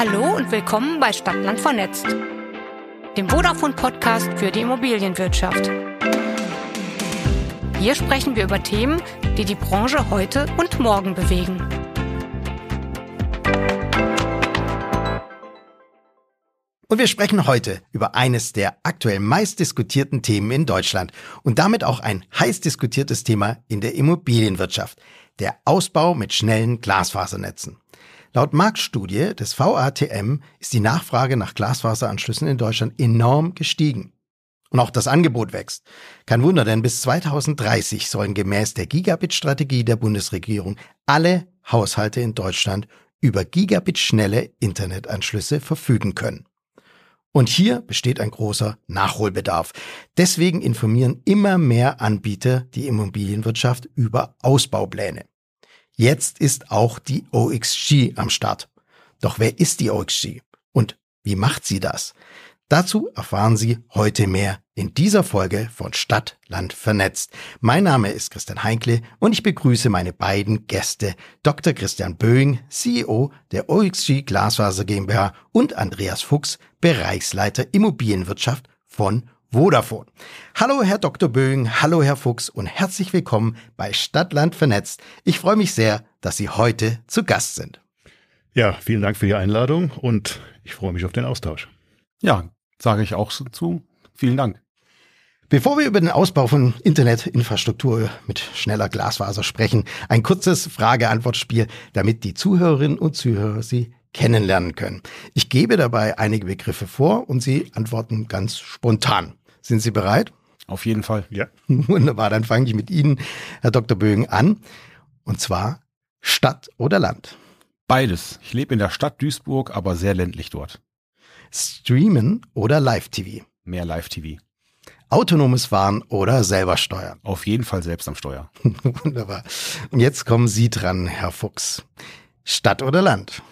Hallo und willkommen bei Stadtland vernetzt, dem Vodafone-Podcast für die Immobilienwirtschaft. Hier sprechen wir über Themen, die die Branche heute und morgen bewegen. Und wir sprechen heute über eines der aktuell meist diskutierten Themen in Deutschland und damit auch ein heiß diskutiertes Thema in der Immobilienwirtschaft, der Ausbau mit schnellen Glasfasernetzen. Laut Marktstudie des VATM ist die Nachfrage nach Glasfaseranschlüssen in Deutschland enorm gestiegen. Und auch das Angebot wächst. Kein Wunder, denn bis 2030 sollen gemäß der Gigabit-Strategie der Bundesregierung alle Haushalte in Deutschland über Gigabit-schnelle Internetanschlüsse verfügen können. Und hier besteht ein großer Nachholbedarf. Deswegen informieren immer mehr Anbieter die Immobilienwirtschaft über Ausbaupläne. Jetzt ist auch die OXG am Start. Doch wer ist die OXG und wie macht sie das? Dazu erfahren Sie heute mehr in dieser Folge von Stadt, Land vernetzt. Mein Name ist Christian Heinkle und ich begrüße meine beiden Gäste, Dr. Christian Böing, CEO der OXG Glasfaser GmbH und Andreas Fuchs, Bereichsleiter Immobilienwirtschaft von Vodafone. Hallo Herr Dr. Böing, hallo Herr Fuchs und herzlich willkommen bei Stadtland vernetzt. Ich freue mich sehr, dass Sie heute zu Gast sind. Ja, vielen Dank für die Einladung und ich freue mich auf den Austausch. Ja, sage ich auch zu. Vielen Dank. Bevor wir über den Ausbau von Internetinfrastruktur mit schneller Glasfaser sprechen, ein kurzes Frage-Antwort-Spiel, damit die Zuhörerinnen und Zuhörer Sie kennenlernen können. Ich gebe dabei einige Begriffe vor und Sie antworten ganz spontan. Sind Sie bereit? Auf jeden Fall. Ja. Wunderbar, dann fange ich mit Ihnen, Herr Dr. Bögen, an. Und zwar Stadt oder Land? Beides. Ich lebe in der Stadt Duisburg, aber sehr ländlich dort. Streamen oder Live-TV? Mehr Live-TV. Autonomes Fahren oder selber steuern? Auf jeden Fall selbst am Steuer. Wunderbar. Und jetzt kommen Sie dran, Herr Fuchs. Stadt oder Land?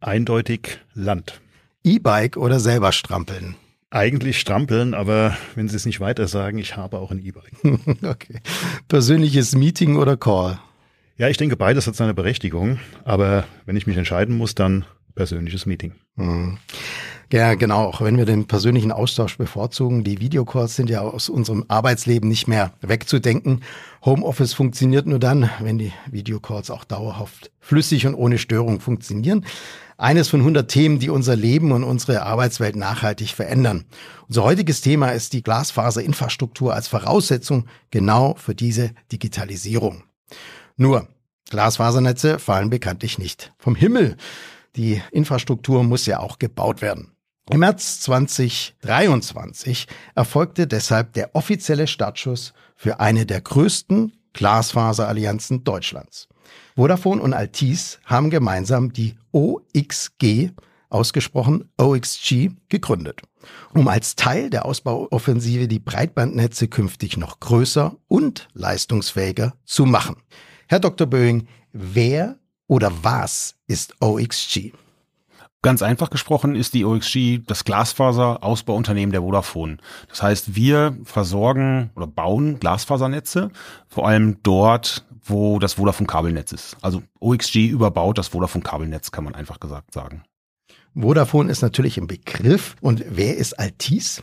Eindeutig Land. E-Bike oder selber strampeln? Eigentlich strampeln, aber wenn Sie es nicht weiter sagen, ich habe auch ein E-Bike. okay. Persönliches Meeting oder Call? Ja, ich denke, beides hat seine Berechtigung, aber wenn ich mich entscheiden muss, dann persönliches Meeting. Mhm. Ja, genau. Auch wenn wir den persönlichen Austausch bevorzugen, die Videocalls sind ja aus unserem Arbeitsleben nicht mehr wegzudenken. Homeoffice funktioniert nur dann, wenn die Videocalls auch dauerhaft flüssig und ohne Störung funktionieren. Eines von 100 Themen, die unser Leben und unsere Arbeitswelt nachhaltig verändern. Unser heutiges Thema ist die Glasfaserinfrastruktur als Voraussetzung genau für diese Digitalisierung. Nur, Glasfasernetze fallen bekanntlich nicht vom Himmel. Die Infrastruktur muss ja auch gebaut werden. Im März 2023 erfolgte deshalb der offizielle Startschuss für eine der größten Glasfaserallianzen Deutschlands. Vodafone und Altice haben gemeinsam die OXG, ausgesprochen OXG, gegründet, um als Teil der Ausbauoffensive die Breitbandnetze künftig noch größer und leistungsfähiger zu machen. Herr Dr. Böing, wer oder was ist OXG? Ganz einfach gesprochen ist die OXG das Glasfaser-Ausbauunternehmen der Vodafone. Das heißt, wir versorgen oder bauen Glasfasernetze, vor allem dort, wo das Vodafone-Kabelnetz ist. Also OXG überbaut das Vodafone-Kabelnetz, kann man einfach gesagt sagen. Vodafone ist natürlich im Begriff. Und wer ist Altis?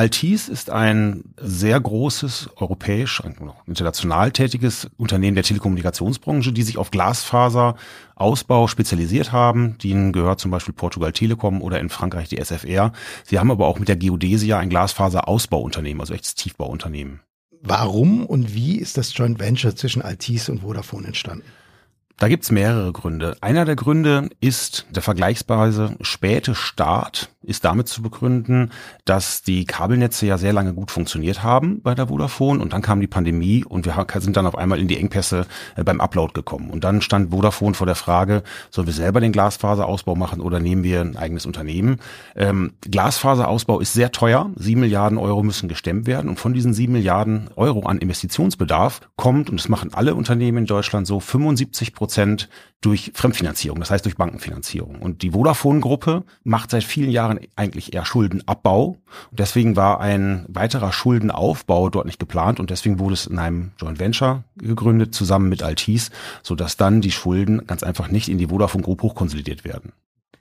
Altis ist ein sehr großes europäisch, international tätiges Unternehmen der Telekommunikationsbranche, die sich auf Glasfaserausbau spezialisiert haben. Denen gehört zum Beispiel Portugal Telekom oder in Frankreich die SFR. Sie haben aber auch mit der Geodesia ein Glasfaserausbauunternehmen, also echtes Tiefbauunternehmen. Warum und wie ist das Joint Venture zwischen Altis und Vodafone entstanden? Da gibt's mehrere Gründe. Einer der Gründe ist der vergleichsweise späte Start ist damit zu begründen, dass die Kabelnetze ja sehr lange gut funktioniert haben bei der Vodafone und dann kam die Pandemie und wir sind dann auf einmal in die Engpässe äh, beim Upload gekommen. Und dann stand Vodafone vor der Frage, sollen wir selber den Glasfaserausbau machen oder nehmen wir ein eigenes Unternehmen? Ähm, Glasfaserausbau ist sehr teuer. Sieben Milliarden Euro müssen gestemmt werden und von diesen sieben Milliarden Euro an Investitionsbedarf kommt, und das machen alle Unternehmen in Deutschland so, 75 Prozent durch Fremdfinanzierung, das heißt durch Bankenfinanzierung. Und die Vodafone-Gruppe macht seit vielen Jahren eigentlich eher Schuldenabbau. Und deswegen war ein weiterer Schuldenaufbau dort nicht geplant und deswegen wurde es in einem Joint Venture gegründet, zusammen mit Altis, sodass dann die Schulden ganz einfach nicht in die Vodafone Group hochkonsolidiert werden.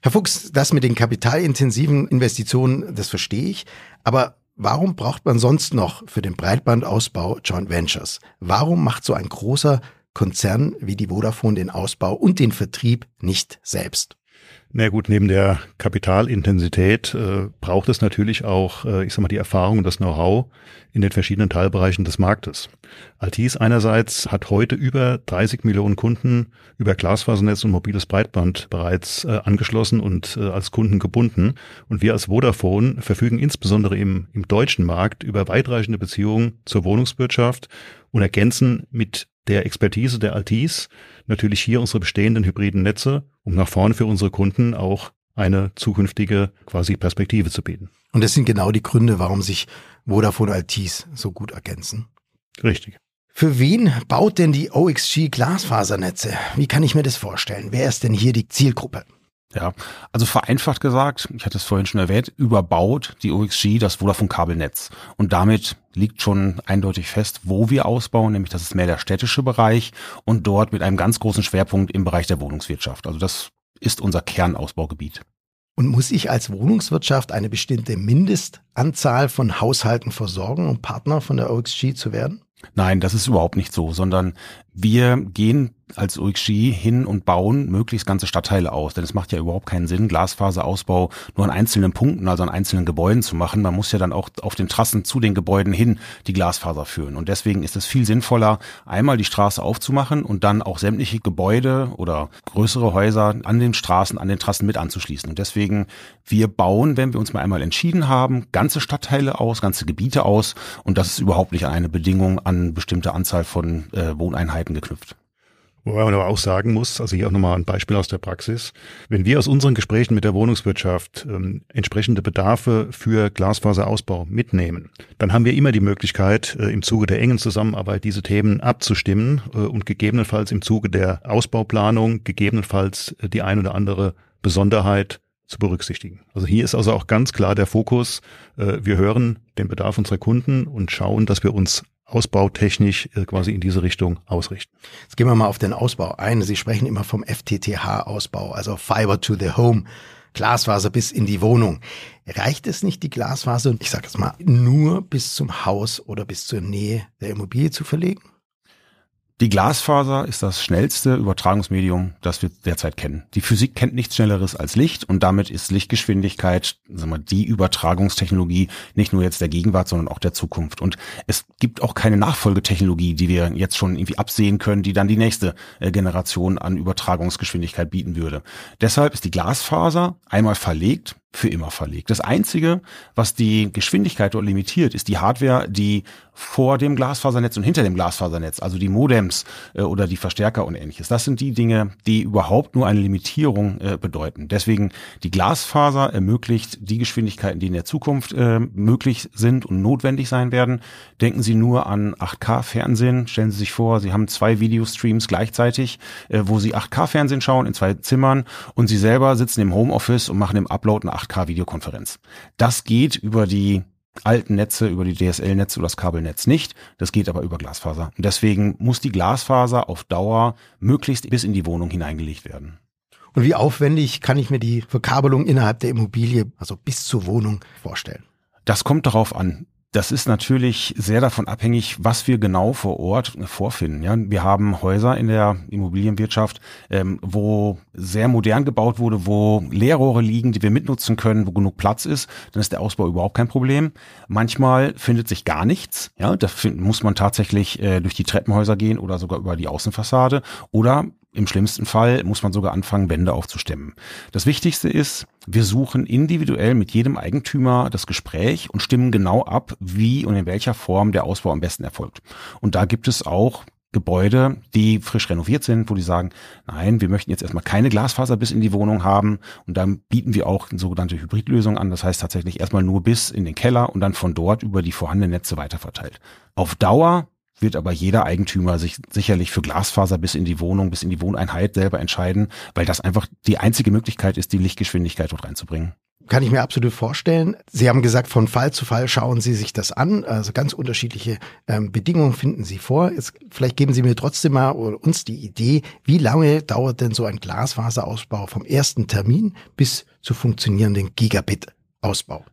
Herr Fuchs, das mit den kapitalintensiven Investitionen, das verstehe ich. Aber warum braucht man sonst noch für den Breitbandausbau Joint Ventures? Warum macht so ein großer Konzern wie die Vodafone den Ausbau und den Vertrieb nicht selbst? Na gut, neben der Kapitalintensität äh, braucht es natürlich auch, äh, ich sag mal, die Erfahrung und das Know-how in den verschiedenen Teilbereichen des Marktes. Altis einerseits hat heute über 30 Millionen Kunden über Glasfasernetz und mobiles Breitband bereits äh, angeschlossen und äh, als Kunden gebunden. Und wir als Vodafone verfügen insbesondere im, im deutschen Markt über weitreichende Beziehungen zur Wohnungswirtschaft und ergänzen mit der Expertise der Altis natürlich hier unsere bestehenden hybriden Netze, um nach vorne für unsere Kunden auch eine zukünftige quasi Perspektive zu bieten. Und das sind genau die Gründe, warum sich Vodafone Altis so gut ergänzen. Richtig. Für wen baut denn die OXG Glasfasernetze? Wie kann ich mir das vorstellen? Wer ist denn hier die Zielgruppe? Ja, also vereinfacht gesagt, ich hatte es vorhin schon erwähnt, überbaut die OXG das Vodafone-Kabelnetz. Und damit liegt schon eindeutig fest, wo wir ausbauen, nämlich das ist mehr der städtische Bereich und dort mit einem ganz großen Schwerpunkt im Bereich der Wohnungswirtschaft. Also das ist unser Kernausbaugebiet. Und muss ich als Wohnungswirtschaft eine bestimmte Mindestanzahl von Haushalten versorgen, um Partner von der OXG zu werden? Nein, das ist überhaupt nicht so, sondern wir gehen als OXG hin und bauen möglichst ganze Stadtteile aus. Denn es macht ja überhaupt keinen Sinn, Glasfaserausbau nur an einzelnen Punkten, also an einzelnen Gebäuden zu machen. Man muss ja dann auch auf den Trassen zu den Gebäuden hin die Glasfaser führen. Und deswegen ist es viel sinnvoller, einmal die Straße aufzumachen und dann auch sämtliche Gebäude oder größere Häuser an den Straßen, an den Trassen mit anzuschließen. Und deswegen, wir bauen, wenn wir uns mal einmal entschieden haben, ganze Stadtteile aus, ganze Gebiete aus. Und das ist überhaupt nicht eine Bedingung an bestimmte Anzahl von äh, Wohneinheiten geknüpft. Wobei man aber auch sagen muss, also hier auch nochmal ein Beispiel aus der Praxis, wenn wir aus unseren Gesprächen mit der Wohnungswirtschaft ähm, entsprechende Bedarfe für Glasfaserausbau mitnehmen, dann haben wir immer die Möglichkeit, äh, im Zuge der engen Zusammenarbeit diese Themen abzustimmen äh, und gegebenenfalls im Zuge der Ausbauplanung gegebenenfalls äh, die ein oder andere Besonderheit zu berücksichtigen. Also hier ist also auch ganz klar der Fokus, äh, wir hören den Bedarf unserer Kunden und schauen, dass wir uns ausbautechnisch äh, quasi in diese Richtung ausrichten. Jetzt gehen wir mal auf den Ausbau ein. Sie sprechen immer vom FTTH-Ausbau, also Fiber to the Home. Glasfaser bis in die Wohnung. Reicht es nicht, die Glasfaser, ich sage jetzt mal, nur bis zum Haus oder bis zur Nähe der Immobilie zu verlegen? Die Glasfaser ist das schnellste Übertragungsmedium, das wir derzeit kennen. Die Physik kennt nichts Schnelleres als Licht und damit ist Lichtgeschwindigkeit sagen wir, die Übertragungstechnologie nicht nur jetzt der Gegenwart, sondern auch der Zukunft. Und es gibt auch keine Nachfolgetechnologie, die wir jetzt schon irgendwie absehen können, die dann die nächste äh, Generation an Übertragungsgeschwindigkeit bieten würde. Deshalb ist die Glasfaser einmal verlegt, für immer verlegt. Das Einzige, was die Geschwindigkeit dort limitiert, ist die Hardware, die vor dem Glasfasernetz und hinter dem Glasfasernetz, also die Modems äh, oder die Verstärker und ähnliches. Das sind die Dinge, die überhaupt nur eine Limitierung äh, bedeuten. Deswegen die Glasfaser ermöglicht die Geschwindigkeiten, die in der Zukunft äh, möglich sind und notwendig sein werden. Denken Sie nur an 8K-Fernsehen. Stellen Sie sich vor, Sie haben zwei Videostreams gleichzeitig, äh, wo Sie 8K-Fernsehen schauen in zwei Zimmern und Sie selber sitzen im Homeoffice und machen im Upload eine 8K-Videokonferenz. Das geht über die alten Netze, über die DSL-Netze oder das Kabelnetz nicht. Das geht aber über Glasfaser. Und deswegen muss die Glasfaser auf Dauer möglichst bis in die Wohnung hineingelegt werden. Und wie aufwendig kann ich mir die Verkabelung innerhalb der Immobilie, also bis zur Wohnung, vorstellen? Das kommt darauf an. Das ist natürlich sehr davon abhängig, was wir genau vor Ort vorfinden. Ja, wir haben Häuser in der Immobilienwirtschaft, ähm, wo sehr modern gebaut wurde, wo Leerrohre liegen, die wir mitnutzen können, wo genug Platz ist. Dann ist der Ausbau überhaupt kein Problem. Manchmal findet sich gar nichts. Ja, da muss man tatsächlich äh, durch die Treppenhäuser gehen oder sogar über die Außenfassade. Oder im schlimmsten Fall muss man sogar anfangen, Wände aufzustemmen. Das Wichtigste ist, wir suchen individuell mit jedem Eigentümer das Gespräch und stimmen genau ab, wie und in welcher Form der Ausbau am besten erfolgt. Und da gibt es auch Gebäude, die frisch renoviert sind, wo die sagen, nein, wir möchten jetzt erstmal keine Glasfaser bis in die Wohnung haben und dann bieten wir auch eine sogenannte Hybridlösung an. Das heißt tatsächlich erstmal nur bis in den Keller und dann von dort über die vorhandenen Netze weiterverteilt. Auf Dauer wird aber jeder Eigentümer sich sicherlich für Glasfaser bis in die Wohnung, bis in die Wohneinheit selber entscheiden, weil das einfach die einzige Möglichkeit ist, die Lichtgeschwindigkeit dort reinzubringen. kann ich mir absolut vorstellen. Sie haben gesagt, von Fall zu Fall schauen Sie sich das an. Also ganz unterschiedliche ähm, Bedingungen finden Sie vor. Jetzt, vielleicht geben Sie mir trotzdem mal oder uns die Idee, wie lange dauert denn so ein Glasfaserausbau vom ersten Termin bis zu funktionierenden Gigabit-Ausbau?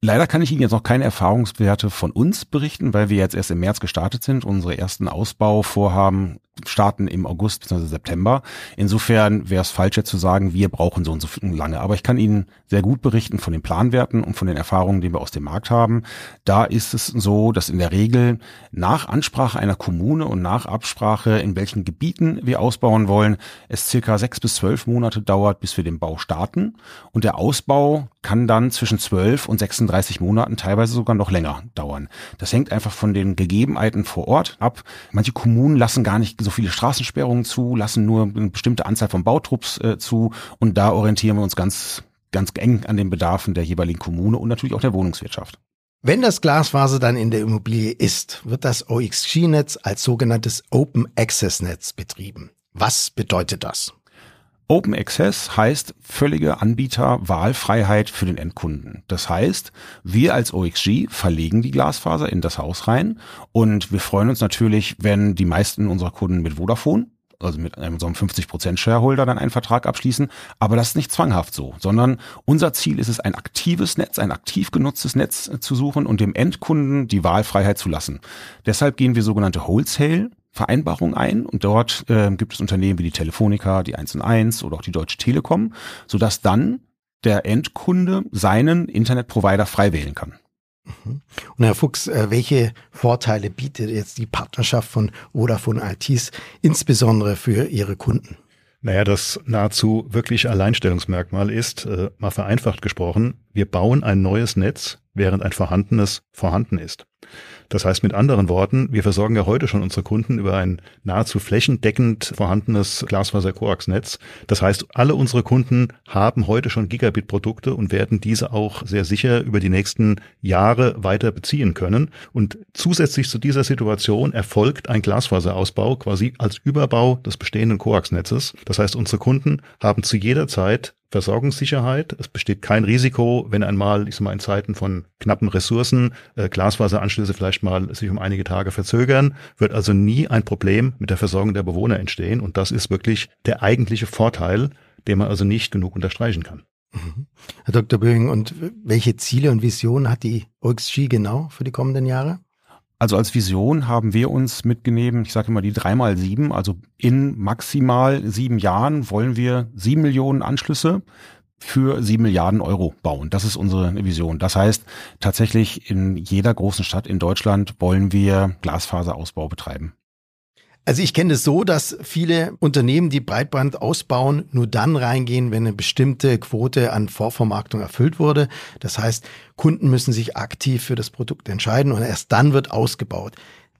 Leider kann ich Ihnen jetzt noch keine Erfahrungswerte von uns berichten, weil wir jetzt erst im März gestartet sind. Unsere ersten Ausbauvorhaben starten im August bzw. September. Insofern wäre es falsch jetzt zu sagen, wir brauchen so und so lange. Aber ich kann Ihnen sehr gut berichten von den Planwerten und von den Erfahrungen, die wir aus dem Markt haben. Da ist es so, dass in der Regel nach Ansprache einer Kommune und nach Absprache, in welchen Gebieten wir ausbauen wollen, es circa sechs bis zwölf Monate dauert, bis wir den Bau starten. Und der Ausbau kann dann zwischen zwölf und 36 Monaten, teilweise sogar noch länger dauern. Das hängt einfach von den Gegebenheiten vor Ort ab. Manche Kommunen lassen gar nicht so viele Straßensperrungen zu, lassen nur eine bestimmte Anzahl von Bautrupps äh, zu und da orientieren wir uns ganz, ganz eng an den Bedarfen der jeweiligen Kommune und natürlich auch der Wohnungswirtschaft. Wenn das Glasfaser dann in der Immobilie ist, wird das OXG-Netz als sogenanntes Open Access Netz betrieben. Was bedeutet das? Open Access heißt völlige Anbieterwahlfreiheit für den Endkunden. Das heißt, wir als OXG verlegen die Glasfaser in das Haus rein und wir freuen uns natürlich, wenn die meisten unserer Kunden mit Vodafone also mit einem so einem 50% Shareholder dann einen Vertrag abschließen. Aber das ist nicht zwanghaft so, sondern unser Ziel ist es, ein aktives Netz, ein aktiv genutztes Netz zu suchen und dem Endkunden die Wahlfreiheit zu lassen. Deshalb gehen wir sogenannte Wholesale Vereinbarung ein und dort äh, gibt es Unternehmen wie die Telefonica, die 1&1 oder auch die Deutsche Telekom, sodass dann der Endkunde seinen Internetprovider frei wählen kann. Mhm. Und Herr Fuchs, äh, welche Vorteile bietet jetzt die Partnerschaft von Vodafone ITs insbesondere für Ihre Kunden? Naja, das nahezu wirklich Alleinstellungsmerkmal ist, äh, mal vereinfacht gesprochen, wir bauen ein neues Netz, während ein vorhandenes vorhanden ist. Das heißt mit anderen Worten, wir versorgen ja heute schon unsere Kunden über ein nahezu flächendeckend vorhandenes Glasfaser-Koax-Netz. Das heißt, alle unsere Kunden haben heute schon Gigabit-Produkte und werden diese auch sehr sicher über die nächsten Jahre weiter beziehen können. Und zusätzlich zu dieser Situation erfolgt ein Glasfaserausbau quasi als Überbau des bestehenden Koax-Netzes. Das heißt, unsere Kunden haben zu jeder Zeit Versorgungssicherheit. Es besteht kein Risiko, wenn einmal, ich sag mal, in Zeiten von knappen Ressourcen äh, Glasfaseranschlüsse vielleicht mal sich um einige Tage verzögern, wird also nie ein Problem mit der Versorgung der Bewohner entstehen. Und das ist wirklich der eigentliche Vorteil, den man also nicht genug unterstreichen kann. Mhm. Herr Dr. Böhing, und welche Ziele und Visionen hat die OXG genau für die kommenden Jahre? Also als Vision haben wir uns mitgenommen, ich sage immer die dreimal sieben, also in maximal sieben Jahren wollen wir sieben Millionen Anschlüsse für sieben Milliarden Euro bauen. Das ist unsere Vision. Das heißt, tatsächlich in jeder großen Stadt in Deutschland wollen wir Glasfaserausbau betreiben. Also ich kenne es so, dass viele Unternehmen, die Breitband ausbauen, nur dann reingehen, wenn eine bestimmte Quote an Vorvermarktung erfüllt wurde. Das heißt, Kunden müssen sich aktiv für das Produkt entscheiden und erst dann wird ausgebaut.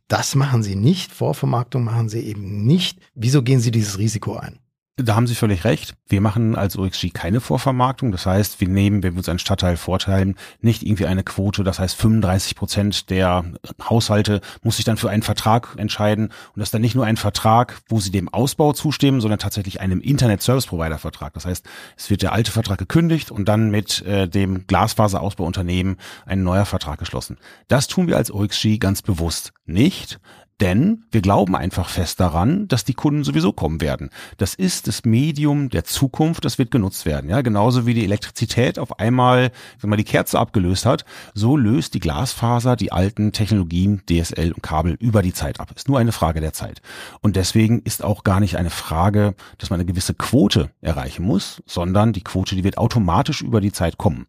Das machen sie nicht. Vorvermarktung machen sie eben nicht. Wieso gehen sie dieses Risiko ein? Da haben Sie völlig recht. Wir machen als OXG keine Vorvermarktung. Das heißt, wir nehmen, wenn wir uns einen Stadtteil vorteilen, nicht irgendwie eine Quote. Das heißt, 35 Prozent der Haushalte muss sich dann für einen Vertrag entscheiden. Und das ist dann nicht nur ein Vertrag, wo sie dem Ausbau zustimmen, sondern tatsächlich einem Internet Service Provider Vertrag. Das heißt, es wird der alte Vertrag gekündigt und dann mit äh, dem Glasfaserausbauunternehmen ein neuer Vertrag geschlossen. Das tun wir als OXG ganz bewusst nicht. Denn wir glauben einfach fest daran, dass die Kunden sowieso kommen werden. Das ist das Medium der Zukunft, das wird genutzt werden. Ja, genauso wie die Elektrizität auf einmal, wenn man die Kerze abgelöst hat, so löst die Glasfaser die alten Technologien DSL und Kabel über die Zeit ab. Ist nur eine Frage der Zeit. Und deswegen ist auch gar nicht eine Frage, dass man eine gewisse Quote erreichen muss, sondern die Quote, die wird automatisch über die Zeit kommen.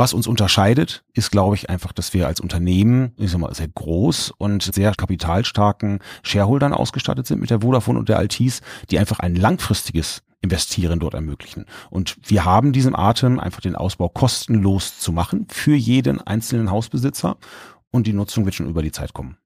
Was uns unterscheidet, ist, glaube ich, einfach, dass wir als Unternehmen, ich sag mal, sehr groß und sehr kapitalstarken Shareholdern ausgestattet sind mit der Vodafone und der Altis, die einfach ein langfristiges Investieren dort ermöglichen. Und wir haben diesen Atem, einfach den Ausbau kostenlos zu machen für jeden einzelnen Hausbesitzer und die Nutzung wird schon über die Zeit kommen.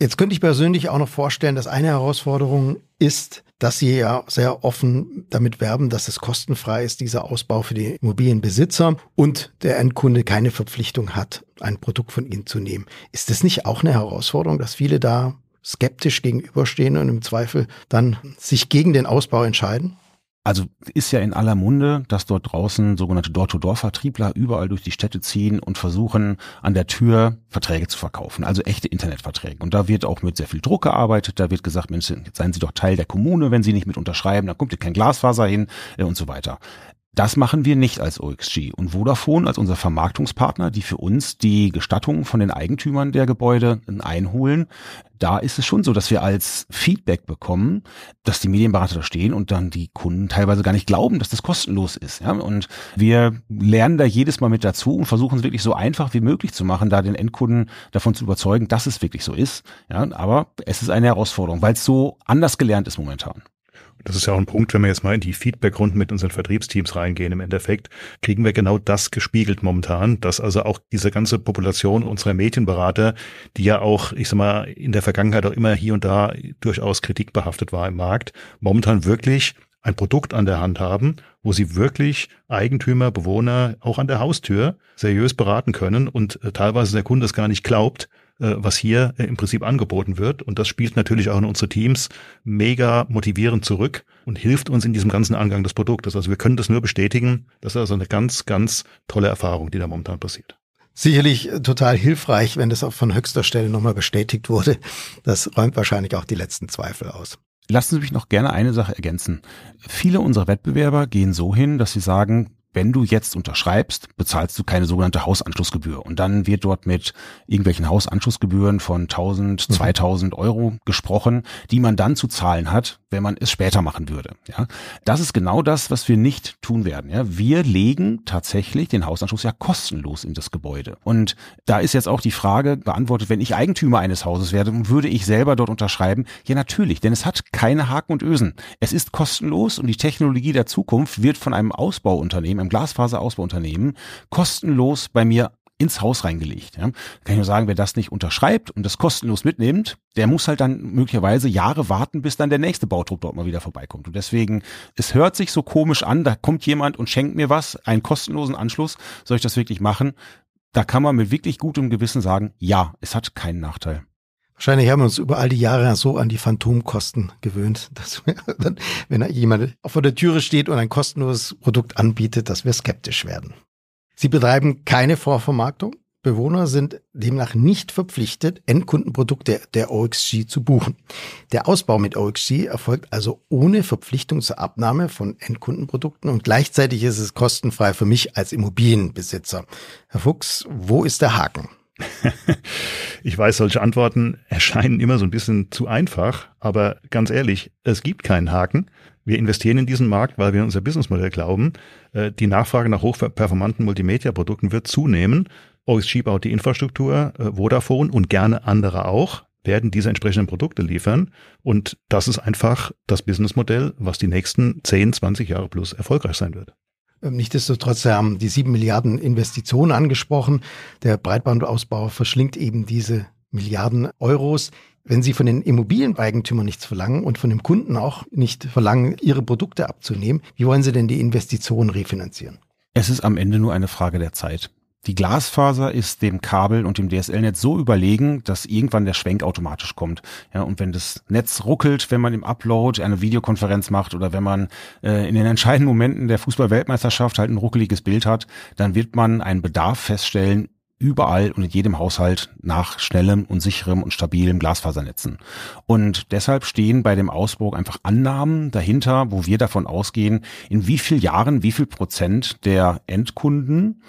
Jetzt könnte ich persönlich auch noch vorstellen, dass eine Herausforderung ist, dass Sie ja sehr offen damit werben, dass es kostenfrei ist, dieser Ausbau für die Immobilienbesitzer und der Endkunde keine Verpflichtung hat, ein Produkt von Ihnen zu nehmen. Ist das nicht auch eine Herausforderung, dass viele da skeptisch gegenüberstehen und im Zweifel dann sich gegen den Ausbau entscheiden? Also ist ja in aller Munde, dass dort draußen sogenannte Door-to-Door-Vertriebler überall durch die Städte ziehen und versuchen, an der Tür Verträge zu verkaufen, also echte Internetverträge. Und da wird auch mit sehr viel Druck gearbeitet. Da wird gesagt, Mensch, seien Sie doch Teil der Kommune, wenn Sie nicht mit unterschreiben, dann kommt hier kein Glasfaser hin äh, und so weiter. Das machen wir nicht als OXG. Und Vodafone als unser Vermarktungspartner, die für uns die Gestattung von den Eigentümern der Gebäude einholen, da ist es schon so, dass wir als Feedback bekommen, dass die Medienberater da stehen und dann die Kunden teilweise gar nicht glauben, dass das kostenlos ist. Ja? Und wir lernen da jedes Mal mit dazu und versuchen es wirklich so einfach wie möglich zu machen, da den Endkunden davon zu überzeugen, dass es wirklich so ist. Ja? Aber es ist eine Herausforderung, weil es so anders gelernt ist momentan. Das ist ja auch ein Punkt, wenn wir jetzt mal in die Feedbackrunden mit unseren Vertriebsteams reingehen. Im Endeffekt kriegen wir genau das gespiegelt momentan, dass also auch diese ganze Population unserer Medienberater, die ja auch, ich sag mal, in der Vergangenheit auch immer hier und da durchaus kritikbehaftet war im Markt, momentan wirklich ein Produkt an der Hand haben, wo sie wirklich Eigentümer, Bewohner auch an der Haustür seriös beraten können und äh, teilweise der Kunde es gar nicht glaubt, was hier äh, im Prinzip angeboten wird. Und das spielt natürlich auch in unsere Teams mega motivierend zurück und hilft uns in diesem ganzen Angang des Produktes. Also wir können das nur bestätigen. Das ist also eine ganz, ganz tolle Erfahrung, die da momentan passiert. Sicherlich äh, total hilfreich, wenn das auch von höchster Stelle nochmal bestätigt wurde. Das räumt wahrscheinlich auch die letzten Zweifel aus. Lassen Sie mich noch gerne eine Sache ergänzen. Viele unserer Wettbewerber gehen so hin, dass sie sagen, wenn du jetzt unterschreibst, bezahlst du keine sogenannte Hausanschlussgebühr. Und dann wird dort mit irgendwelchen Hausanschlussgebühren von 1000, 2000 mhm. Euro gesprochen, die man dann zu zahlen hat, wenn man es später machen würde. Ja, das ist genau das, was wir nicht tun werden. Ja, wir legen tatsächlich den Hausanschluss ja kostenlos in das Gebäude. Und da ist jetzt auch die Frage beantwortet, wenn ich Eigentümer eines Hauses werde, würde ich selber dort unterschreiben? Ja, natürlich, denn es hat keine Haken und Ösen. Es ist kostenlos und die Technologie der Zukunft wird von einem Ausbauunternehmen einem Glasfaserausbauunternehmen kostenlos bei mir ins Haus reingelegt. Ja. Kann ich nur sagen, wer das nicht unterschreibt und das kostenlos mitnimmt, der muss halt dann möglicherweise Jahre warten, bis dann der nächste Bautrupp dort mal wieder vorbeikommt. Und deswegen, es hört sich so komisch an, da kommt jemand und schenkt mir was, einen kostenlosen Anschluss. Soll ich das wirklich machen? Da kann man mit wirklich gutem Gewissen sagen, ja, es hat keinen Nachteil. Wahrscheinlich haben wir uns über all die Jahre so an die Phantomkosten gewöhnt, dass wir dann, wenn jemand vor der Türe steht und ein kostenloses Produkt anbietet, dass wir skeptisch werden. Sie betreiben keine Vorvermarktung. Bewohner sind demnach nicht verpflichtet, Endkundenprodukte der OXG zu buchen. Der Ausbau mit OXG erfolgt also ohne Verpflichtung zur Abnahme von Endkundenprodukten und gleichzeitig ist es kostenfrei für mich als Immobilienbesitzer. Herr Fuchs, wo ist der Haken? ich weiß, solche Antworten erscheinen immer so ein bisschen zu einfach, aber ganz ehrlich, es gibt keinen Haken. Wir investieren in diesen Markt, weil wir in unser Businessmodell glauben. Äh, die Nachfrage nach hochperformanten Multimedia-Produkten wird zunehmen. OXG baut die Infrastruktur, äh, Vodafone und gerne andere auch werden diese entsprechenden Produkte liefern. Und das ist einfach das Businessmodell, was die nächsten 10, 20 Jahre plus erfolgreich sein wird. Ähm, nichtsdestotrotz haben die sieben Milliarden Investitionen angesprochen. Der Breitbandausbau verschlingt eben diese Milliarden Euros. Wenn Sie von den Immobilieneigentümern nichts verlangen und von dem Kunden auch nicht verlangen, ihre Produkte abzunehmen, wie wollen Sie denn die Investitionen refinanzieren? Es ist am Ende nur eine Frage der Zeit. Die Glasfaser ist dem Kabel und dem DSL-Netz so überlegen, dass irgendwann der Schwenk automatisch kommt. Ja, und wenn das Netz ruckelt, wenn man im Upload eine Videokonferenz macht oder wenn man äh, in den entscheidenden Momenten der Fußball-Weltmeisterschaft halt ein ruckeliges Bild hat, dann wird man einen Bedarf feststellen, überall und in jedem Haushalt nach schnellem und sicherem und stabilem Glasfasernetzen. Und deshalb stehen bei dem Ausbau einfach Annahmen dahinter, wo wir davon ausgehen, in wie viel Jahren, wie viel Prozent der Endkunden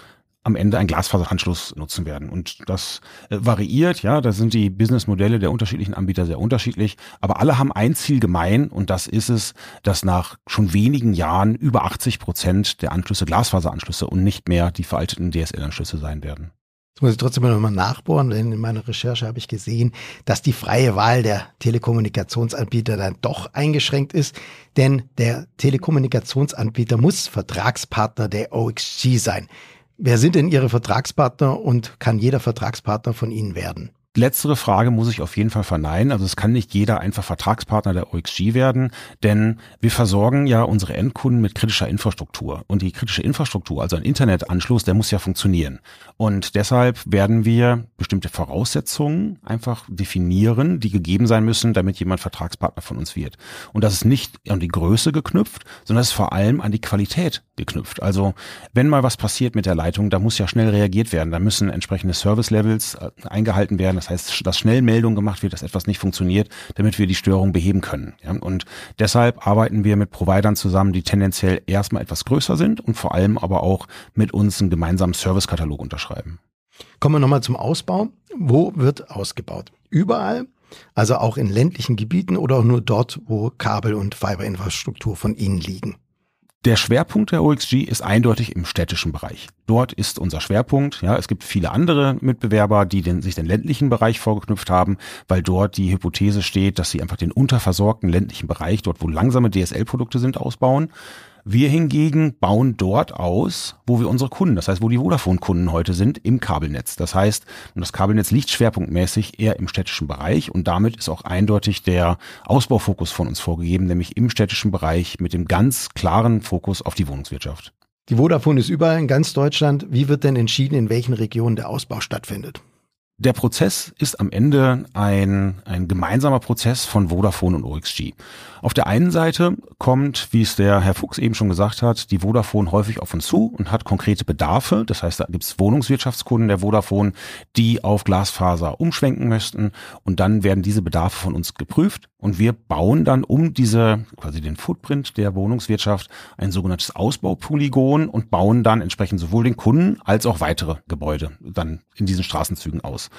am Ende einen Glasfaseranschluss nutzen werden. Und das äh, variiert, ja, da sind die Businessmodelle der unterschiedlichen Anbieter sehr unterschiedlich, aber alle haben ein Ziel gemein und das ist es, dass nach schon wenigen Jahren über 80 Prozent der Anschlüsse Glasfaseranschlüsse und nicht mehr die veralteten DSL-Anschlüsse sein werden. Jetzt muss ich trotzdem noch mal nachbohren, denn in meiner Recherche habe ich gesehen, dass die freie Wahl der Telekommunikationsanbieter dann doch eingeschränkt ist, denn der Telekommunikationsanbieter muss Vertragspartner der OXG sein. Wer sind denn Ihre Vertragspartner und kann jeder Vertragspartner von Ihnen werden? Letztere Frage muss ich auf jeden Fall verneinen. Also es kann nicht jeder einfach Vertragspartner der OXG werden, denn wir versorgen ja unsere Endkunden mit kritischer Infrastruktur. Und die kritische Infrastruktur, also ein Internetanschluss, der muss ja funktionieren. Und deshalb werden wir bestimmte Voraussetzungen einfach definieren, die gegeben sein müssen, damit jemand Vertragspartner von uns wird. Und das ist nicht an die Größe geknüpft, sondern es ist vor allem an die Qualität geknüpft. Also wenn mal was passiert mit der Leitung, da muss ja schnell reagiert werden. Da müssen entsprechende Service-Levels äh, eingehalten werden. Das heißt, dass schnell Meldung gemacht wird, dass etwas nicht funktioniert, damit wir die Störung beheben können. Ja, und deshalb arbeiten wir mit Providern zusammen, die tendenziell erstmal etwas größer sind und vor allem aber auch mit uns einen gemeinsamen Servicekatalog unterschreiben. Kommen wir nochmal zum Ausbau. Wo wird ausgebaut? Überall? Also auch in ländlichen Gebieten oder auch nur dort, wo Kabel- und Fiberinfrastruktur von Ihnen liegen? Der Schwerpunkt der OXG ist eindeutig im städtischen Bereich. Dort ist unser Schwerpunkt. Ja, es gibt viele andere Mitbewerber, die den, sich den ländlichen Bereich vorgeknüpft haben, weil dort die Hypothese steht, dass sie einfach den unterversorgten ländlichen Bereich, dort wo langsame DSL-Produkte sind, ausbauen. Wir hingegen bauen dort aus, wo wir unsere Kunden, das heißt, wo die Vodafone-Kunden heute sind, im Kabelnetz. Das heißt, das Kabelnetz liegt schwerpunktmäßig eher im städtischen Bereich und damit ist auch eindeutig der Ausbaufokus von uns vorgegeben, nämlich im städtischen Bereich mit dem ganz klaren Fokus auf die Wohnungswirtschaft. Die Vodafone ist überall in ganz Deutschland. Wie wird denn entschieden, in welchen Regionen der Ausbau stattfindet? Der Prozess ist am Ende ein, ein gemeinsamer Prozess von Vodafone und OXG. Auf der einen Seite kommt, wie es der Herr Fuchs eben schon gesagt hat, die Vodafone häufig auf uns zu und hat konkrete Bedarfe. Das heißt, da gibt es Wohnungswirtschaftskunden der Vodafone, die auf Glasfaser umschwenken möchten und dann werden diese Bedarfe von uns geprüft und wir bauen dann um diese, quasi den Footprint der Wohnungswirtschaft ein sogenanntes Ausbaupolygon und bauen dann entsprechend sowohl den Kunden als auch weitere Gebäude dann in diesen Straßenzügen aus.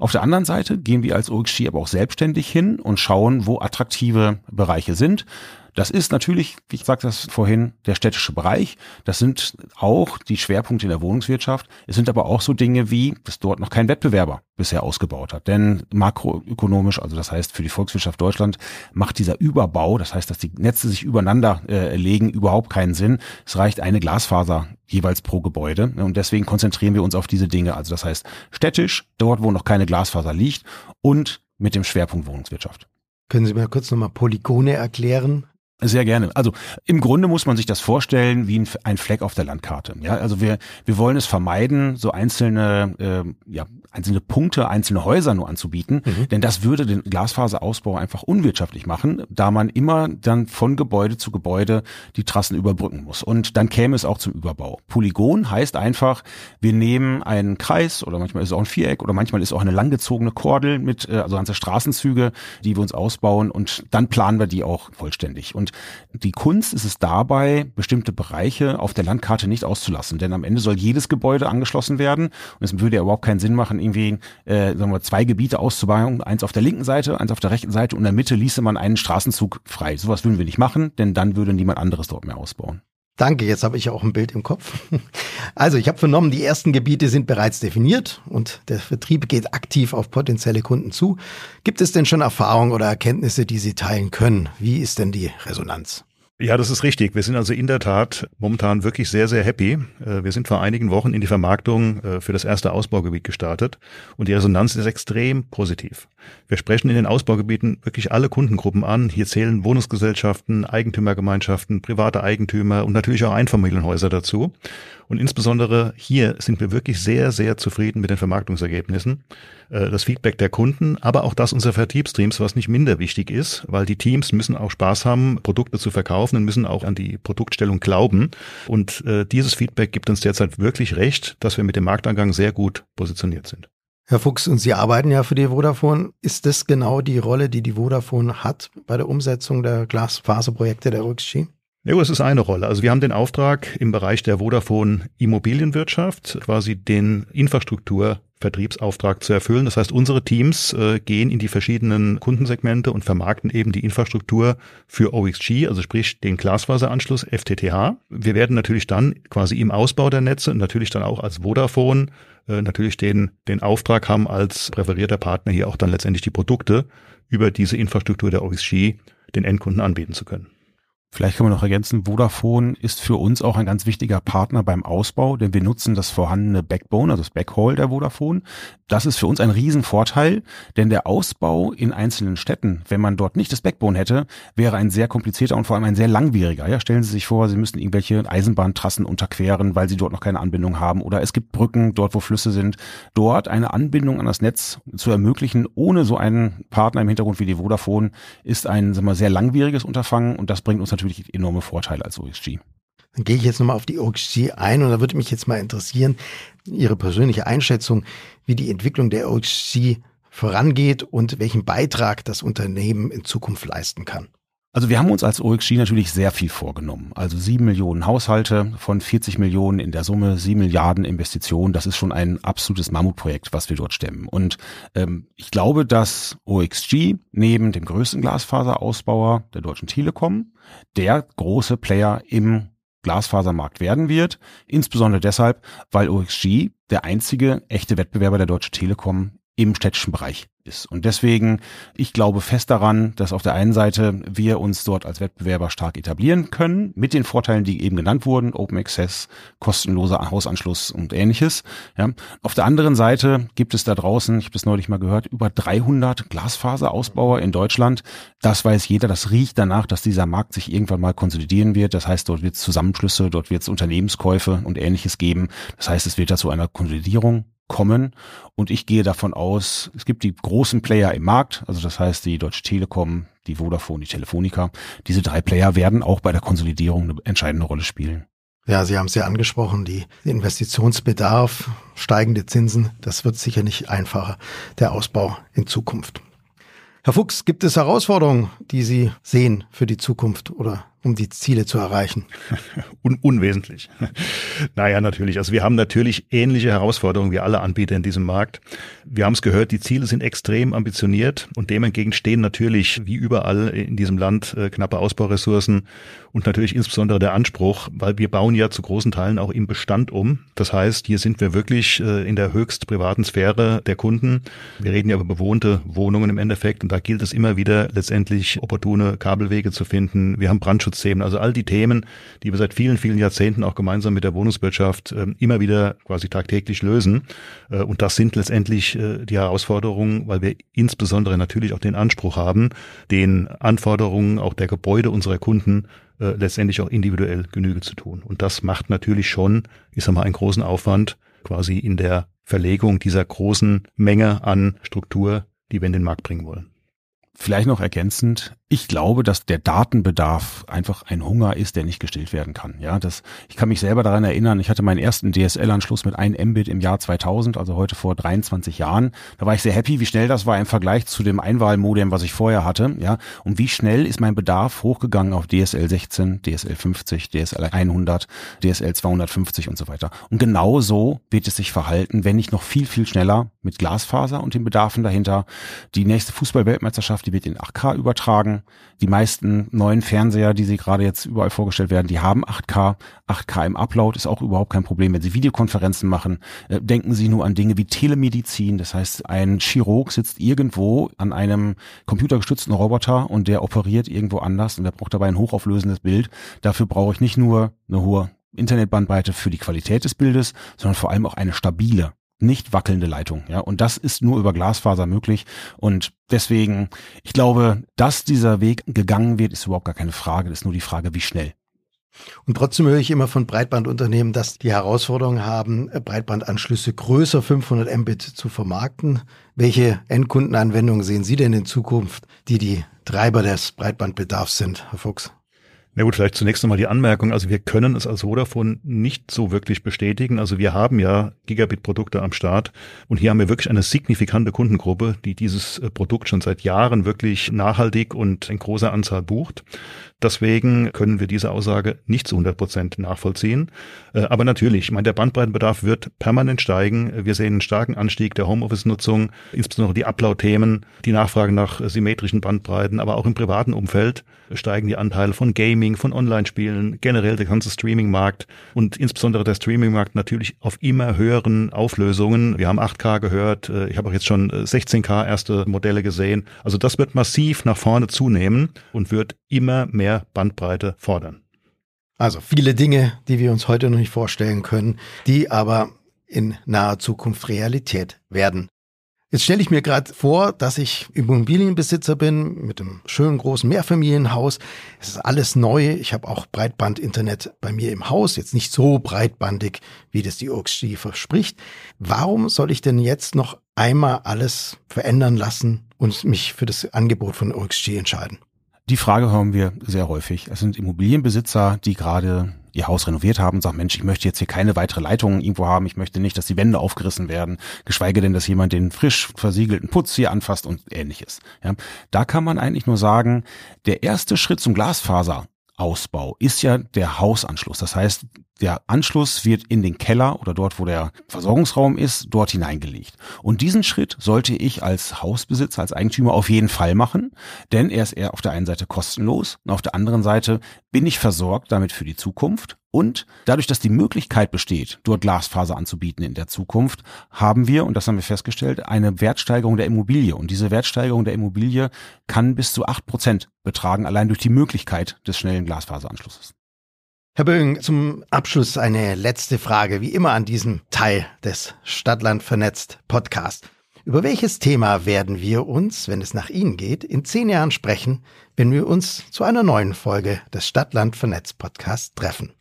Auf der anderen Seite gehen wir als OXG aber auch selbstständig hin und schauen, wo attraktive Bereiche sind. Das ist natürlich, wie ich sagte das vorhin, der städtische Bereich. Das sind auch die Schwerpunkte in der Wohnungswirtschaft. Es sind aber auch so Dinge wie, dass dort noch kein Wettbewerber bisher ausgebaut hat. Denn makroökonomisch, also das heißt für die Volkswirtschaft Deutschland, macht dieser Überbau, das heißt, dass die Netze sich übereinander äh, legen, überhaupt keinen Sinn. Es reicht eine Glasfaser jeweils pro Gebäude. Und deswegen konzentrieren wir uns auf diese Dinge. Also das heißt städtisch, dort, wo noch keine Glasfaser liegt und mit dem Schwerpunkt Wohnungswirtschaft. Können Sie mir kurz nochmal Polygone erklären? Sehr gerne. Also im Grunde muss man sich das vorstellen wie ein, Fleck auf der Landkarte. Ja, also wir wir wollen es vermeiden, so einzelne äh, ja einzelne Punkte, einzelne Häuser nur anzubieten, mhm. denn das würde den Glasfaserausbau einfach unwirtschaftlich machen, da man immer dann von Gebäude zu Gebäude die Trassen überbrücken muss. Und dann käme es auch zum Überbau. Polygon heißt einfach, wir nehmen einen Kreis oder manchmal ist es auch ein Viereck oder manchmal ist es auch eine langgezogene Kordel mit, äh, also ganze Straßenzüge, die wir uns ausbauen und dann planen wir die auch vollständig. Und und die Kunst ist es dabei, bestimmte Bereiche auf der Landkarte nicht auszulassen. Denn am Ende soll jedes Gebäude angeschlossen werden. Und es würde ja überhaupt keinen Sinn machen, irgendwie äh, sagen wir, zwei Gebiete auszubauen. Eins auf der linken Seite, eins auf der rechten Seite und in der Mitte ließe man einen Straßenzug frei. Sowas würden wir nicht machen, denn dann würde niemand anderes dort mehr ausbauen. Danke, jetzt habe ich auch ein Bild im Kopf. Also ich habe vernommen, die ersten Gebiete sind bereits definiert und der Vertrieb geht aktiv auf potenzielle Kunden zu. Gibt es denn schon Erfahrungen oder Erkenntnisse, die Sie teilen können? Wie ist denn die Resonanz? Ja, das ist richtig. Wir sind also in der Tat momentan wirklich sehr, sehr happy. Äh, wir sind vor einigen Wochen in die Vermarktung äh, für das erste Ausbaugebiet gestartet und die Resonanz ist extrem positiv. Wir sprechen in den Ausbaugebieten wirklich alle Kundengruppen an. Hier zählen Wohnungsgesellschaften, Eigentümergemeinschaften, private Eigentümer und natürlich auch Einfamilienhäuser dazu. Und insbesondere hier sind wir wirklich sehr, sehr zufrieden mit den Vermarktungsergebnissen. Äh, das Feedback der Kunden, aber auch das unserer Vertriebsteams, was nicht minder wichtig ist, weil die Teams müssen auch Spaß haben, Produkte zu verkaufen und müssen auch an die Produktstellung glauben. Und äh, dieses Feedback gibt uns derzeit wirklich recht, dass wir mit dem Marktangang sehr gut positioniert sind. Herr Fuchs, und Sie arbeiten ja für die Vodafone. Ist das genau die Rolle, die die Vodafone hat bei der Umsetzung der Glasfaserprojekte der RüXG? Ja, es ist eine Rolle. Also wir haben den Auftrag im Bereich der Vodafone Immobilienwirtschaft quasi den Infrastruktur Vertriebsauftrag zu erfüllen. Das heißt, unsere Teams äh, gehen in die verschiedenen Kundensegmente und vermarkten eben die Infrastruktur für OXG, also sprich den Glasfaseranschluss FTTH. Wir werden natürlich dann quasi im Ausbau der Netze und natürlich dann auch als Vodafone äh, natürlich den, den Auftrag haben, als präferierter Partner hier auch dann letztendlich die Produkte über diese Infrastruktur der OXG den Endkunden anbieten zu können. Vielleicht können wir noch ergänzen, Vodafone ist für uns auch ein ganz wichtiger Partner beim Ausbau, denn wir nutzen das vorhandene Backbone, also das Backhaul der Vodafone. Das ist für uns ein Riesenvorteil, denn der Ausbau in einzelnen Städten, wenn man dort nicht das Backbone hätte, wäre ein sehr komplizierter und vor allem ein sehr langwieriger. Ja, stellen Sie sich vor, Sie müssten irgendwelche Eisenbahntrassen unterqueren, weil Sie dort noch keine Anbindung haben oder es gibt Brücken dort, wo Flüsse sind. Dort eine Anbindung an das Netz zu ermöglichen, ohne so einen Partner im Hintergrund wie die Vodafone, ist ein sagen wir, sehr langwieriges Unterfangen und das bringt uns natürlich enorme Vorteile als OXG. Dann gehe ich jetzt nochmal auf die OXG ein und da würde mich jetzt mal interessieren, Ihre persönliche Einschätzung, wie die Entwicklung der OXG vorangeht und welchen Beitrag das Unternehmen in Zukunft leisten kann. Also wir haben uns als OXG natürlich sehr viel vorgenommen. Also sieben Millionen Haushalte von 40 Millionen in der Summe, sieben Milliarden Investitionen. Das ist schon ein absolutes Mammutprojekt, was wir dort stemmen. Und ähm, ich glaube, dass OXG neben dem größten Glasfaserausbauer der Deutschen Telekom der große Player im Glasfasermarkt werden wird. Insbesondere deshalb, weil OXG der einzige echte Wettbewerber der Deutschen Telekom im städtischen Bereich ist. Und deswegen, ich glaube fest daran, dass auf der einen Seite wir uns dort als Wettbewerber stark etablieren können, mit den Vorteilen, die eben genannt wurden, Open Access, kostenloser Hausanschluss und ähnliches. Ja. Auf der anderen Seite gibt es da draußen, ich habe das neulich mal gehört, über 300 Glasfaserausbauer in Deutschland. Das weiß jeder, das riecht danach, dass dieser Markt sich irgendwann mal konsolidieren wird. Das heißt, dort wird es Zusammenschlüsse, dort wird es Unternehmenskäufe und ähnliches geben. Das heißt, es wird dazu einer Konsolidierung kommen. Und ich gehe davon aus, es gibt die großen Player im Markt, also das heißt die Deutsche Telekom, die Vodafone, die Telefonica. Diese drei Player werden auch bei der Konsolidierung eine entscheidende Rolle spielen. Ja, Sie haben es ja angesprochen, die Investitionsbedarf, steigende Zinsen, das wird sicher nicht einfacher, der Ausbau in Zukunft. Herr Fuchs, gibt es Herausforderungen, die Sie sehen für die Zukunft oder um die Ziele zu erreichen? Un unwesentlich. naja, natürlich. Also wir haben natürlich ähnliche Herausforderungen wie alle Anbieter in diesem Markt. Wir haben es gehört, die Ziele sind extrem ambitioniert und dem entgegen stehen natürlich wie überall in diesem Land äh, knappe Ausbauressourcen und natürlich insbesondere der Anspruch, weil wir bauen ja zu großen Teilen auch im Bestand um. Das heißt, hier sind wir wirklich äh, in der höchst privaten Sphäre der Kunden. Wir reden ja über bewohnte Wohnungen im Endeffekt und da gilt es immer wieder letztendlich opportune Kabelwege zu finden. Wir haben Brandschutzthemen, also all die Themen, die wir seit vielen, vielen Jahrzehnten auch gemeinsam mit der Wohnungswirtschaft äh, immer wieder quasi tagtäglich lösen. Äh, und das sind letztendlich äh, die Herausforderungen, weil wir insbesondere natürlich auch den Anspruch haben, den Anforderungen auch der Gebäude unserer Kunden äh, letztendlich auch individuell Genüge zu tun. Und das macht natürlich schon, ich sag mal, einen großen Aufwand quasi in der Verlegung dieser großen Menge an Struktur, die wir in den Markt bringen wollen. Vielleicht noch ergänzend, ich glaube, dass der Datenbedarf einfach ein Hunger ist, der nicht gestillt werden kann. Ja, das, ich kann mich selber daran erinnern, ich hatte meinen ersten DSL-Anschluss mit 1 Mbit im Jahr 2000, also heute vor 23 Jahren. Da war ich sehr happy, wie schnell das war im Vergleich zu dem Einwahlmodem, was ich vorher hatte. Ja, und wie schnell ist mein Bedarf hochgegangen auf DSL 16, DSL 50, DSL 100, DSL 250 und so weiter. Und genau so wird es sich verhalten, wenn nicht noch viel, viel schneller mit Glasfaser und den Bedarfen dahinter. Die nächste Fußballweltmeisterschaft, die wird in 8K übertragen die meisten neuen Fernseher, die sie gerade jetzt überall vorgestellt werden, die haben 8K. 8K im Upload ist auch überhaupt kein Problem. Wenn Sie Videokonferenzen machen, äh, denken Sie nur an Dinge wie Telemedizin. Das heißt, ein Chirurg sitzt irgendwo an einem computergestützten Roboter und der operiert irgendwo anders und der braucht dabei ein hochauflösendes Bild. Dafür brauche ich nicht nur eine hohe Internetbandbreite für die Qualität des Bildes, sondern vor allem auch eine stabile nicht wackelnde Leitung. Ja, und das ist nur über Glasfaser möglich. Und deswegen, ich glaube, dass dieser Weg gegangen wird, ist überhaupt gar keine Frage. Das ist nur die Frage, wie schnell. Und trotzdem höre ich immer von Breitbandunternehmen, dass die Herausforderungen haben, Breitbandanschlüsse größer 500 Mbit zu vermarkten. Welche Endkundenanwendungen sehen Sie denn in Zukunft, die die Treiber des Breitbandbedarfs sind, Herr Fuchs? Na gut, vielleicht zunächst einmal die Anmerkung. Also wir können es als Vodafone nicht so wirklich bestätigen. Also wir haben ja Gigabit-Produkte am Start und hier haben wir wirklich eine signifikante Kundengruppe, die dieses äh, Produkt schon seit Jahren wirklich nachhaltig und in großer Anzahl bucht. Deswegen können wir diese Aussage nicht zu 100 Prozent nachvollziehen. Äh, aber natürlich, ich meine, der Bandbreitenbedarf wird permanent steigen. Wir sehen einen starken Anstieg der Homeoffice-Nutzung, insbesondere die Upload-Themen, die Nachfrage nach symmetrischen Bandbreiten, aber auch im privaten Umfeld. Steigen die Anteile von Gaming, von Online-Spielen, generell der ganze Streaming-Markt und insbesondere der Streaming-Markt natürlich auf immer höheren Auflösungen. Wir haben 8K gehört, äh, ich habe auch jetzt schon 16K äh, erste Modelle gesehen. Also das wird massiv nach vorne zunehmen und wird immer mehr Bandbreite fordern. Also viele Dinge, die wir uns heute noch nicht vorstellen können, die aber in naher Zukunft Realität werden. Jetzt stelle ich mir gerade vor, dass ich Immobilienbesitzer bin mit einem schönen großen Mehrfamilienhaus. Es ist alles neu. Ich habe auch Breitbandinternet bei mir im Haus, jetzt nicht so breitbandig, wie das die OXG verspricht. Warum soll ich denn jetzt noch einmal alles verändern lassen und mich für das Angebot von OXG entscheiden? Die Frage hören wir sehr häufig. Es sind Immobilienbesitzer, die gerade ihr Haus renoviert haben und sagen, Mensch, ich möchte jetzt hier keine weitere Leitungen irgendwo haben, ich möchte nicht, dass die Wände aufgerissen werden, geschweige denn, dass jemand den frisch versiegelten Putz hier anfasst und ähnliches. Ja, da kann man eigentlich nur sagen, der erste Schritt zum Glasfaserausbau ist ja der Hausanschluss. Das heißt, der Anschluss wird in den Keller oder dort, wo der Versorgungsraum ist, dort hineingelegt. Und diesen Schritt sollte ich als Hausbesitzer, als Eigentümer auf jeden Fall machen, denn er ist eher auf der einen Seite kostenlos und auf der anderen Seite bin ich versorgt damit für die Zukunft. Und dadurch, dass die Möglichkeit besteht, dort Glasfaser anzubieten in der Zukunft, haben wir, und das haben wir festgestellt, eine Wertsteigerung der Immobilie. Und diese Wertsteigerung der Immobilie kann bis zu acht Prozent betragen, allein durch die Möglichkeit des schnellen Glasfaseranschlusses. Herr Böing, zum Abschluss eine letzte Frage, wie immer an diesem Teil des Stadtland vernetzt Podcast. Über welches Thema werden wir uns, wenn es nach Ihnen geht, in zehn Jahren sprechen, wenn wir uns zu einer neuen Folge des Stadtland vernetzt Podcasts treffen?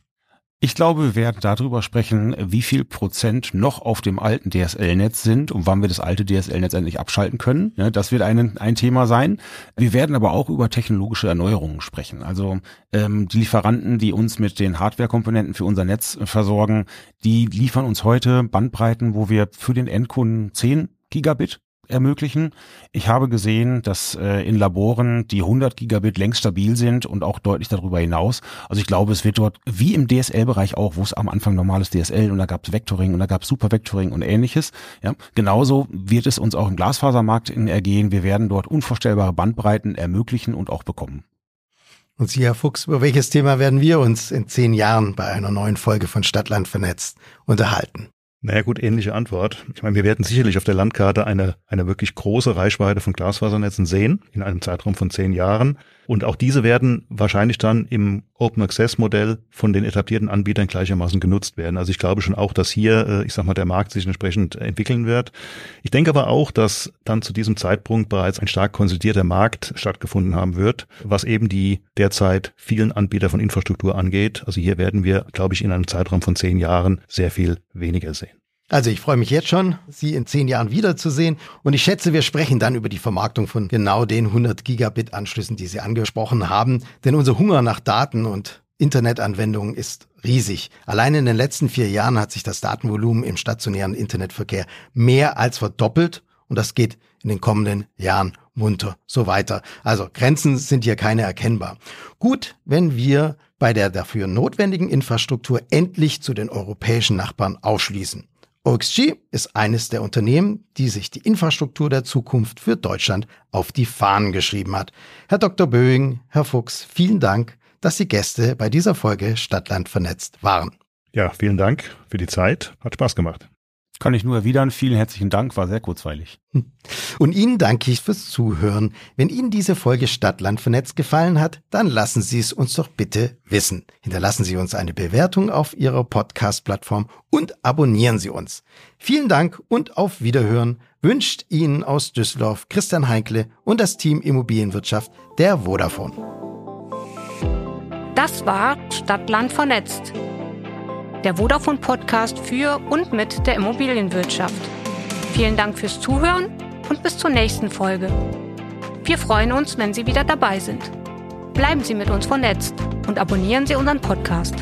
Ich glaube, wir werden darüber sprechen, wie viel Prozent noch auf dem alten DSL-Netz sind und wann wir das alte DSL-Netz endlich abschalten können. Ja, das wird ein, ein Thema sein. Wir werden aber auch über technologische Erneuerungen sprechen. Also ähm, die Lieferanten, die uns mit den Hardware-Komponenten für unser Netz versorgen, die liefern uns heute Bandbreiten, wo wir für den Endkunden 10 Gigabit ermöglichen. Ich habe gesehen, dass äh, in Laboren die 100 Gigabit längst stabil sind und auch deutlich darüber hinaus. Also ich glaube, es wird dort wie im DSL-Bereich auch, wo es am Anfang normales DSL und da gab es Vectoring und da gab es Supervectoring und ähnliches. Ja, genauso wird es uns auch im Glasfasermarkt ergehen. Wir werden dort unvorstellbare Bandbreiten ermöglichen und auch bekommen. Und Sie, Herr Fuchs, über welches Thema werden wir uns in zehn Jahren bei einer neuen Folge von Stadtland vernetzt unterhalten? Naja gut, ähnliche Antwort. Ich meine, wir werden sicherlich auf der Landkarte eine, eine wirklich große Reichweite von Glasfasernetzen sehen in einem Zeitraum von zehn Jahren. Und auch diese werden wahrscheinlich dann im Open Access Modell von den etablierten Anbietern gleichermaßen genutzt werden. Also ich glaube schon auch, dass hier, äh, ich sag mal, der Markt sich entsprechend entwickeln wird. Ich denke aber auch, dass dann zu diesem Zeitpunkt bereits ein stark konsolidierter Markt stattgefunden haben wird, was eben die derzeit vielen Anbieter von Infrastruktur angeht. Also hier werden wir, glaube ich, in einem Zeitraum von zehn Jahren sehr viel weniger sehen. Also ich freue mich jetzt schon, Sie in zehn Jahren wiederzusehen und ich schätze, wir sprechen dann über die Vermarktung von genau den 100 Gigabit Anschlüssen, die Sie angesprochen haben, denn unser Hunger nach Daten und Internetanwendungen ist riesig. Allein in den letzten vier Jahren hat sich das Datenvolumen im stationären Internetverkehr mehr als verdoppelt und das geht in den kommenden Jahren munter so weiter. Also Grenzen sind hier keine erkennbar. Gut, wenn wir bei der dafür notwendigen Infrastruktur endlich zu den europäischen Nachbarn ausschließen. OXG ist eines der Unternehmen, die sich die Infrastruktur der Zukunft für Deutschland auf die Fahnen geschrieben hat. Herr Dr. Böing, Herr Fuchs, vielen Dank, dass Sie Gäste bei dieser Folge Stadtland vernetzt waren. Ja, vielen Dank für die Zeit. Hat Spaß gemacht. Kann ich nur erwidern. Vielen herzlichen Dank, war sehr kurzweilig. Und Ihnen danke ich fürs Zuhören. Wenn Ihnen diese Folge Stadtland vernetzt gefallen hat, dann lassen Sie es uns doch bitte wissen. Hinterlassen Sie uns eine Bewertung auf Ihrer Podcast-Plattform und abonnieren Sie uns. Vielen Dank und auf Wiederhören wünscht Ihnen aus Düsseldorf Christian Heinkle und das Team Immobilienwirtschaft der Vodafone. Das war Stadtland vernetzt der Vodafone Podcast für und mit der Immobilienwirtschaft. Vielen Dank fürs Zuhören und bis zur nächsten Folge. Wir freuen uns, wenn Sie wieder dabei sind. Bleiben Sie mit uns vernetzt und abonnieren Sie unseren Podcast.